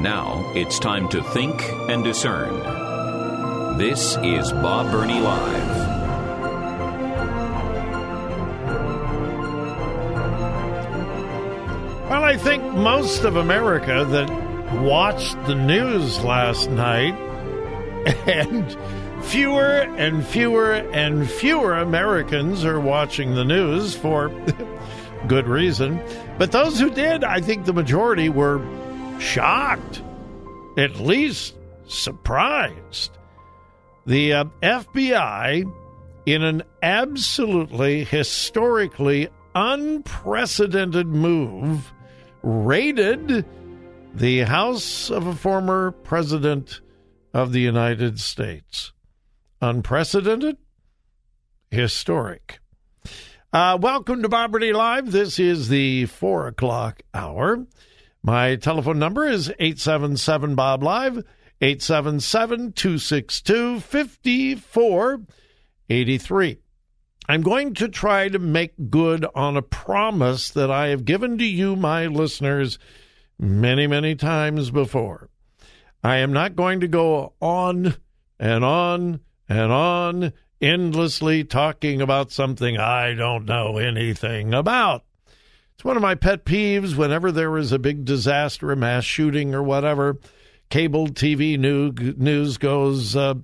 Now it's time to think and discern. This is Bob Burney Live. Well, I think most of America that watched the news last night, and fewer and fewer and fewer Americans are watching the news for good reason. But those who did, I think the majority were shocked, at least surprised. The uh, FBI, in an absolutely historically unprecedented move, raided the house of a former president of the United States. Unprecedented, historic. Uh, welcome to Bob Burney Live. This is the four o'clock hour. My telephone number is 877 Bob Live, 877 262 5483. I'm going to try to make good on a promise that I have given to you, my listeners, many, many times before. I am not going to go on and on and on endlessly talking about something I don't know anything about. It's one of my pet peeves whenever there is a big disaster, a mass shooting, or whatever. Cable TV news goes, uh,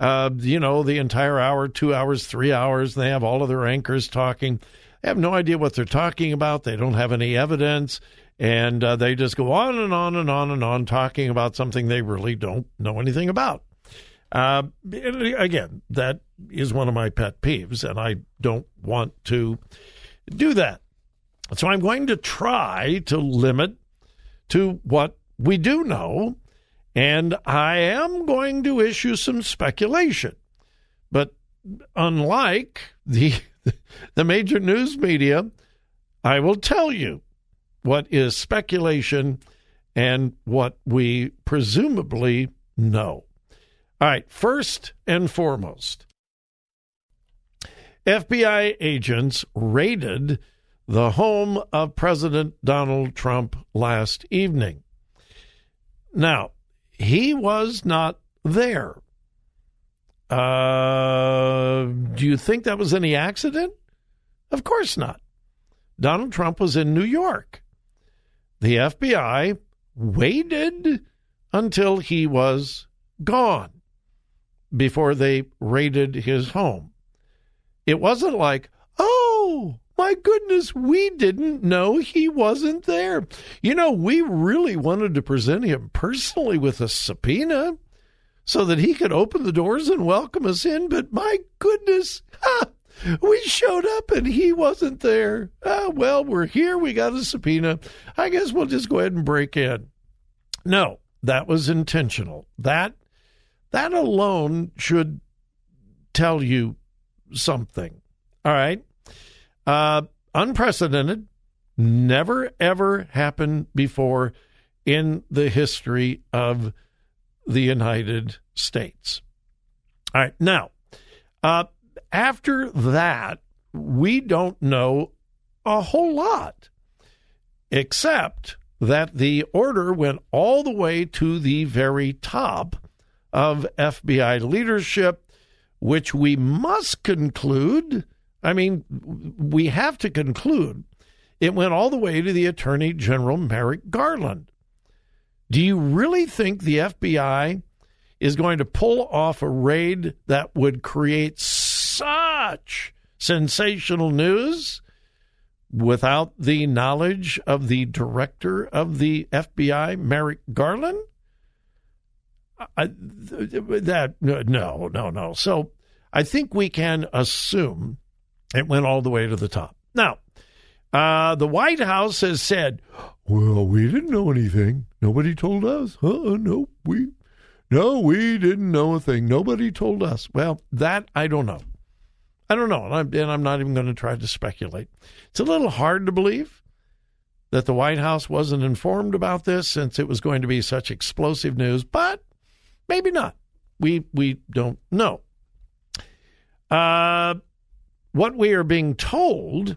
uh, you know, the entire hour, two hours, three hours. And they have all of their anchors talking. They have no idea what they're talking about. They don't have any evidence. And uh, they just go on and on and on and on talking about something they really don't know anything about. Uh, again, that is one of my pet peeves, and I don't want to do that. So I'm going to try to limit to what we do know, and I am going to issue some speculation. But unlike the the major news media, I will tell you what is speculation and what we presumably know. All right, first and foremost, FBI agents raided the home of President Donald Trump last evening. Now, he was not there. Uh, do you think that was any accident? Of course not. Donald Trump was in New York. The FBI waited until he was gone before they raided his home. It wasn't like, oh, my goodness, we didn't know he wasn't there. You know, we really wanted to present him personally with a subpoena so that he could open the doors and welcome us in, but my goodness, ha, we showed up and he wasn't there. Ah, well, we're here. We got a subpoena. I guess we'll just go ahead and break in. No, that was intentional. That that alone should tell you something. All right. Uh, unprecedented, never ever happened before in the history of the United States. All right, now, uh, after that, we don't know a whole lot, except that the order went all the way to the very top of FBI leadership, which we must conclude I mean, we have to conclude it went all the way to the Attorney General Merrick Garland. Do you really think the FBI is going to pull off a raid that would create such sensational news without the knowledge of the director of the FBI, Merrick Garland? I, that no, no, no. So I think we can assume it went all the way to the top. Now, uh, the White House has said, Well, we didn't know anything. Nobody told us. Uh, no, we, no, we didn't know a thing. Nobody told us. Well, that I don't know. I don't know, and I'm, and I'm not even going to try to speculate. It's a little hard to believe that the White House wasn't informed about this since it was going to be such explosive news, but maybe not. We we don't know. Uh, what we are being told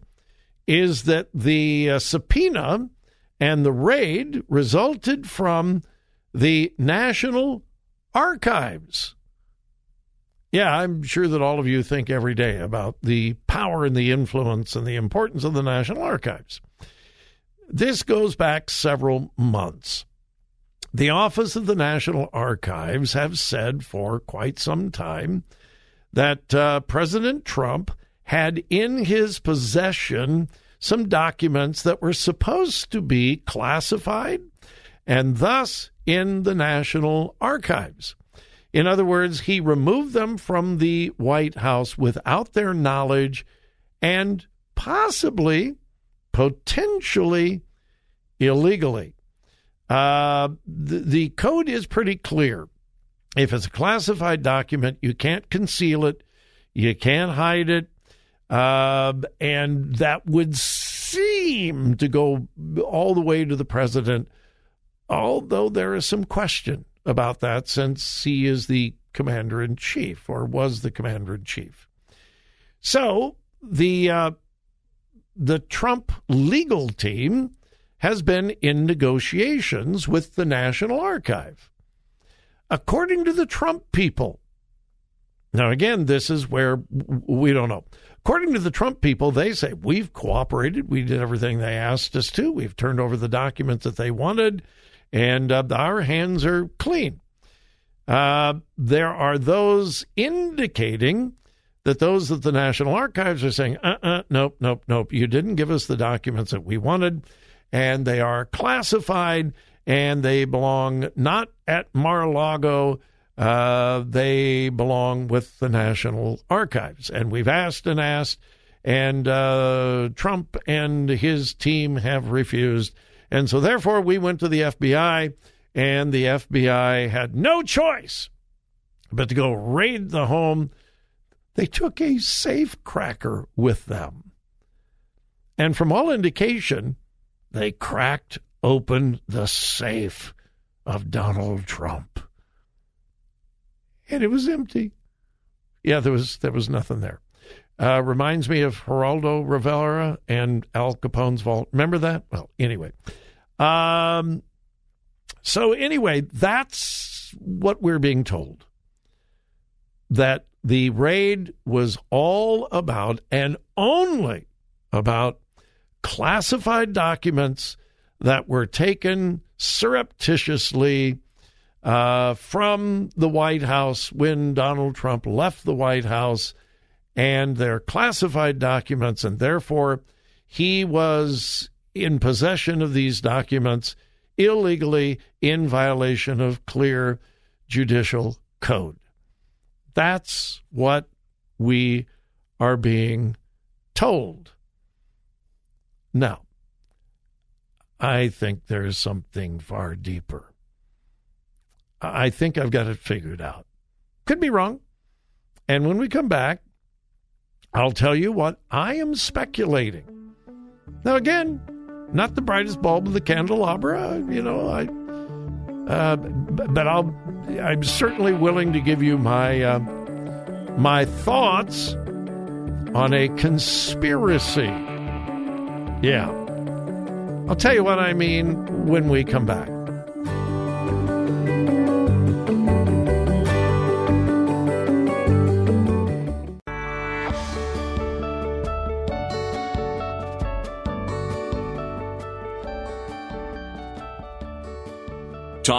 is that the uh, subpoena and the raid resulted from the National Archives. Yeah, I'm sure that all of you think every day about the power and the influence and the importance of the National Archives. This goes back several months. The Office of the National Archives have said for quite some time that uh, President Trump had in his possession some documents that were supposed to be classified and thus in the National Archives. In other words, he removed them from the White House without their knowledge and possibly, potentially, illegally. Uh, the, the code is pretty clear. If it's a classified document, you can't conceal it, you can't hide it, uh, and that would seem to go all the way to the president, although there is some question about that since he is the commander in chief or was the commander in chief. So the uh, the Trump legal team has been in negotiations with the National Archive. According to the Trump people, now again, this is where we don't know. According to the Trump people, they say we've cooperated. We did everything they asked us to. We've turned over the documents that they wanted, and uh, our hands are clean. Uh, there are those indicating that those at the National Archives are saying, uh uh, nope, nope, nope, you didn't give us the documents that we wanted, and they are classified and they belong not at Mar a Lago uh, they belong with the National Archives. And we've asked and asked, and uh, Trump and his team have refused. And so, therefore, we went to the FBI, and the FBI had no choice but to go raid the home. They took a safe cracker with them. And from all indication, they cracked open the safe of Donald Trump and it was empty. Yeah, there was there was nothing there. Uh, reminds me of Geraldo Rivera and Al Capone's vault. Remember that? Well, anyway. Um, so anyway, that's what we're being told. That the raid was all about and only about classified documents that were taken surreptitiously uh, from the White House when Donald Trump left the White House, and they're classified documents, and therefore he was in possession of these documents illegally in violation of clear judicial code. That's what we are being told. Now, I think there's something far deeper. I think I've got it figured out. Could be wrong. And when we come back, I'll tell you what I am speculating. Now, again, not the brightest bulb of the candelabra, you know. I, uh, but I'll. I'm certainly willing to give you my uh, my thoughts on a conspiracy. Yeah, I'll tell you what I mean when we come back.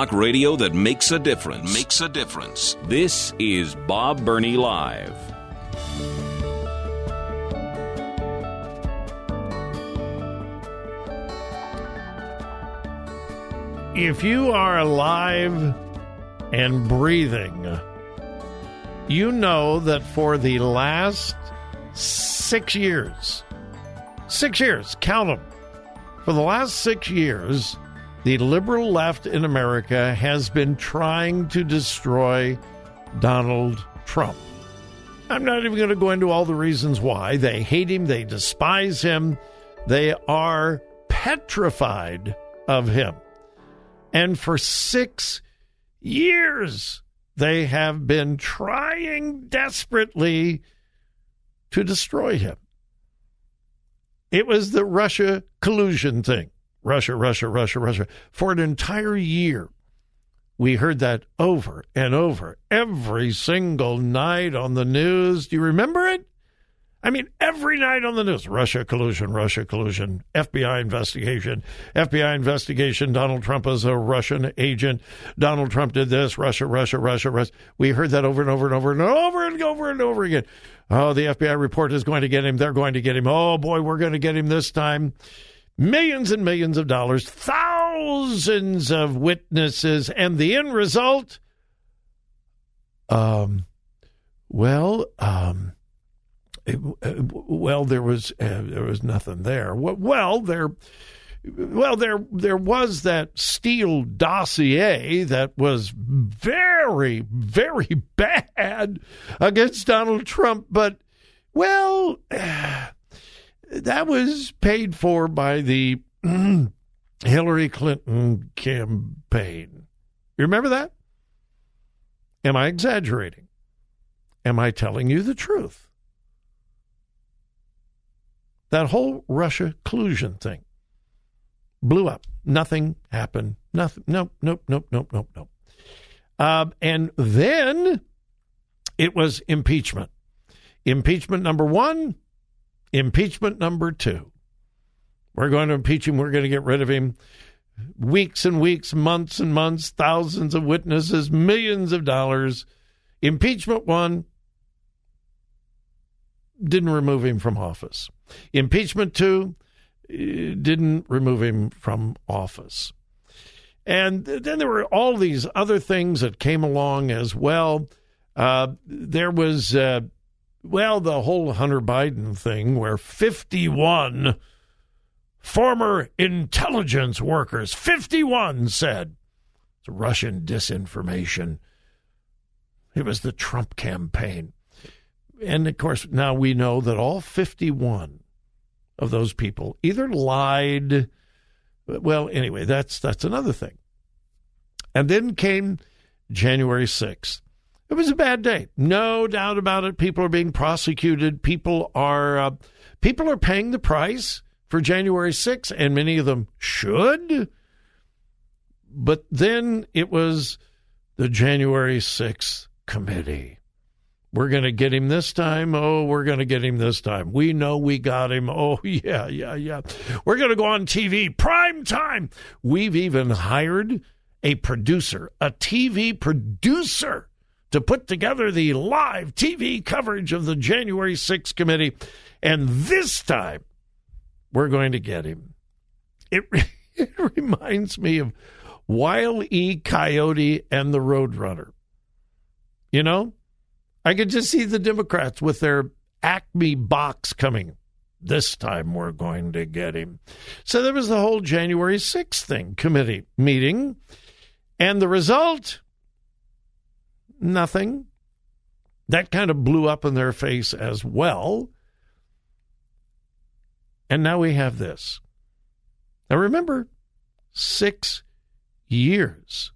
Talk radio that makes a difference. Makes a difference. This is Bob Burney Live. If you are alive and breathing, you know that for the last six years, six years, count them, For the last six years, the liberal left in America has been trying to destroy Donald Trump. I'm not even going to go into all the reasons why. They hate him, they despise him, they are petrified of him. And for six years, they have been trying desperately to destroy him. It was the Russia collusion thing. Russia, Russia, Russia, Russia. For an entire year, we heard that over and over every single night on the news. Do you remember it? I mean, every night on the news Russia collusion, Russia collusion, FBI investigation, FBI investigation. Donald Trump is a Russian agent. Donald Trump did this, Russia, Russia, Russia, Russia. We heard that over and over and over and over and over and over again. Oh, the FBI report is going to get him. They're going to get him. Oh, boy, we're going to get him this time. Millions and millions of dollars, thousands of witnesses, and the end result. Um, well, um, it, uh, well, there was uh, there was nothing there. Well, there well, there there was that Steele dossier that was very, very bad against Donald Trump, but well, that was paid for by the Hillary Clinton campaign. You remember that? Am I exaggerating? Am I telling you the truth? That whole Russia collusion thing blew up. Nothing happened. Nothing. Nope, nope, nope, nope, nope, nope. Uh, and then it was impeachment. Impeachment number one, impeachment number two. We're going to impeach him. We're going to get rid of him. Weeks and weeks, months and months, thousands of witnesses, millions of dollars. Impeachment one didn't remove him from office. Impeachment two, didn't remove him from office. And then there were all these other things that came along as well. Uh, there was, uh, well, the whole Hunter Biden thing where 51 former intelligence workers, 51 said it's Russian disinformation. It was the Trump campaign. And of course, now we know that all 51 of those people either lied. Well, anyway, that's that's another thing. And then came January 6th. It was a bad day, no doubt about it. People are being prosecuted. People are uh, people are paying the price for January 6th, and many of them should. But then it was the January 6th committee. We're going to get him this time. Oh, we're going to get him this time. We know we got him. Oh, yeah, yeah, yeah. We're going to go on TV, prime time. We've even hired a producer, a TV producer, to put together the live TV coverage of the January 6th committee. And this time, we're going to get him. It, it reminds me of Wile E. Coyote and the Roadrunner. You know? I could just see the Democrats with their Acme box coming. This time we're going to get him. So there was the whole January 6th thing, committee meeting. And the result nothing. That kind of blew up in their face as well. And now we have this. Now remember, six years.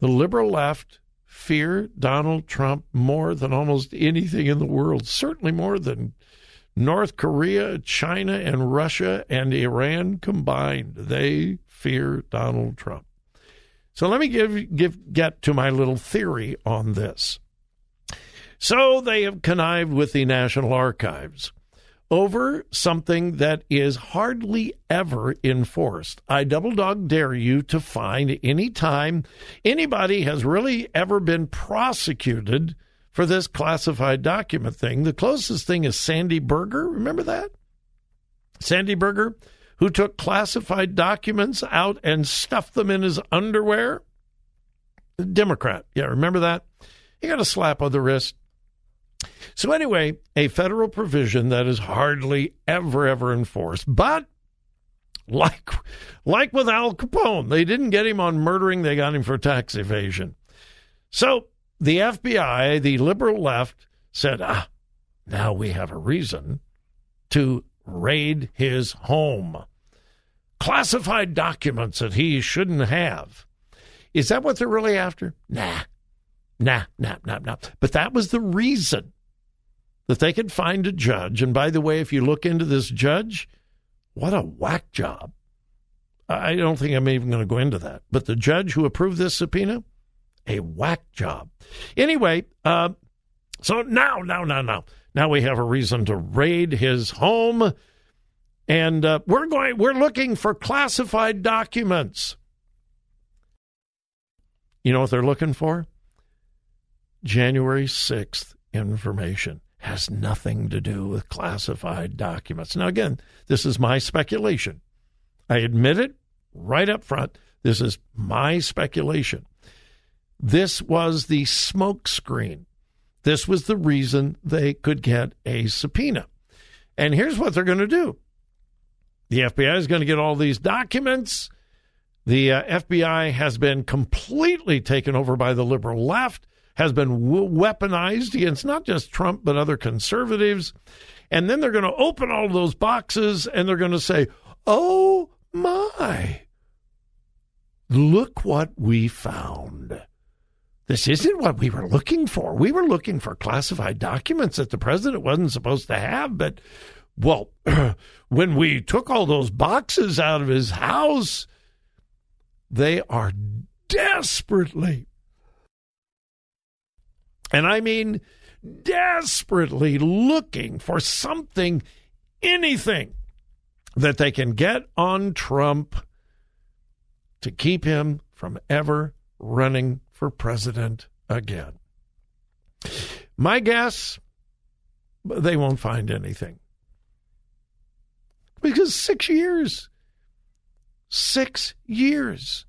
The liberal left fear Donald Trump more than almost anything in the world, certainly more than North Korea, China, and Russia and Iran combined. They fear Donald Trump. So let me give, give get to my little theory on this. So they have connived with the National Archives over something that is hardly ever enforced. I double dog dare you to find any time anybody has really ever been prosecuted for this classified document thing. The closest thing is Sandy Berger. Remember that? Sandy Berger, who took classified documents out and stuffed them in his underwear. Democrat. Yeah, remember that? He got a slap on the wrist. So, anyway, a federal provision that is hardly ever, ever enforced, but Like, like with Al Capone, they didn't get him on murdering, they got him for tax evasion. So the FBI, the liberal left, said, ah, now we have a reason to raid his home. Classified documents that he shouldn't have. Is that what they're really after? Nah. Nah, nah, nah, nah. But that was the reason that they could find a judge. And by the way, if you look into this judge, what a whack job. I don't think I'm even going to go into that. But the judge who approved this subpoena, a whack job. Anyway, uh, so now, now, now, now, now we have a reason to raid his home, and uh, we're going. We're looking for classified documents. You know what they're looking for? January sixth information has nothing to do with classified documents. Now, again, this is my speculation. I admit it right up front. This is my speculation. This was the smokescreen. This was the reason they could get a subpoena. And here's what they're going to do the FBI is going to get all these documents. The uh, FBI has been completely taken over by the liberal left has been weaponized against not just Trump, but other conservatives. And then they're going to open all those boxes and they're going to say, oh my, look what we found. This isn't what we were looking for. We were looking for classified documents that the president wasn't supposed to have. But, well, when we took all those boxes out of his house, they are desperately and I mean desperately looking for something, anything that they can get on Trump to keep him from ever running for president again. My guess, they won't find anything. Because six years, six years,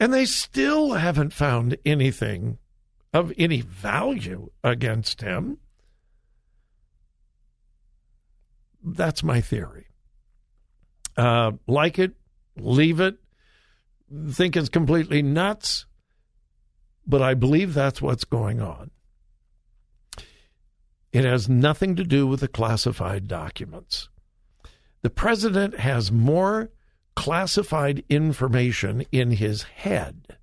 and they still haven't found anything of any value against him. That's my theory. Uh, like it, leave it, think it's completely nuts, but I believe that's what's going on. It has nothing to do with the classified documents. The president has more classified information in his head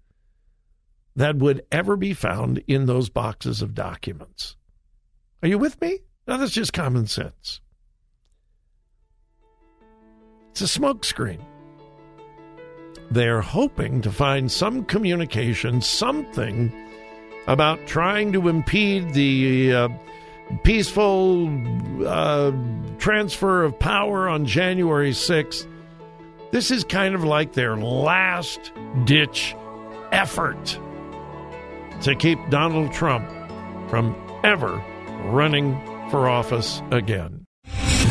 that would ever be found in those boxes of documents. Are you with me? Now, that's just common sense. It's a smokescreen. They're hoping to find some communication, something about trying to impede the uh, peaceful uh, transfer of power on January 6th. This is kind of like their last ditch effort to keep Donald Trump from ever running for office again.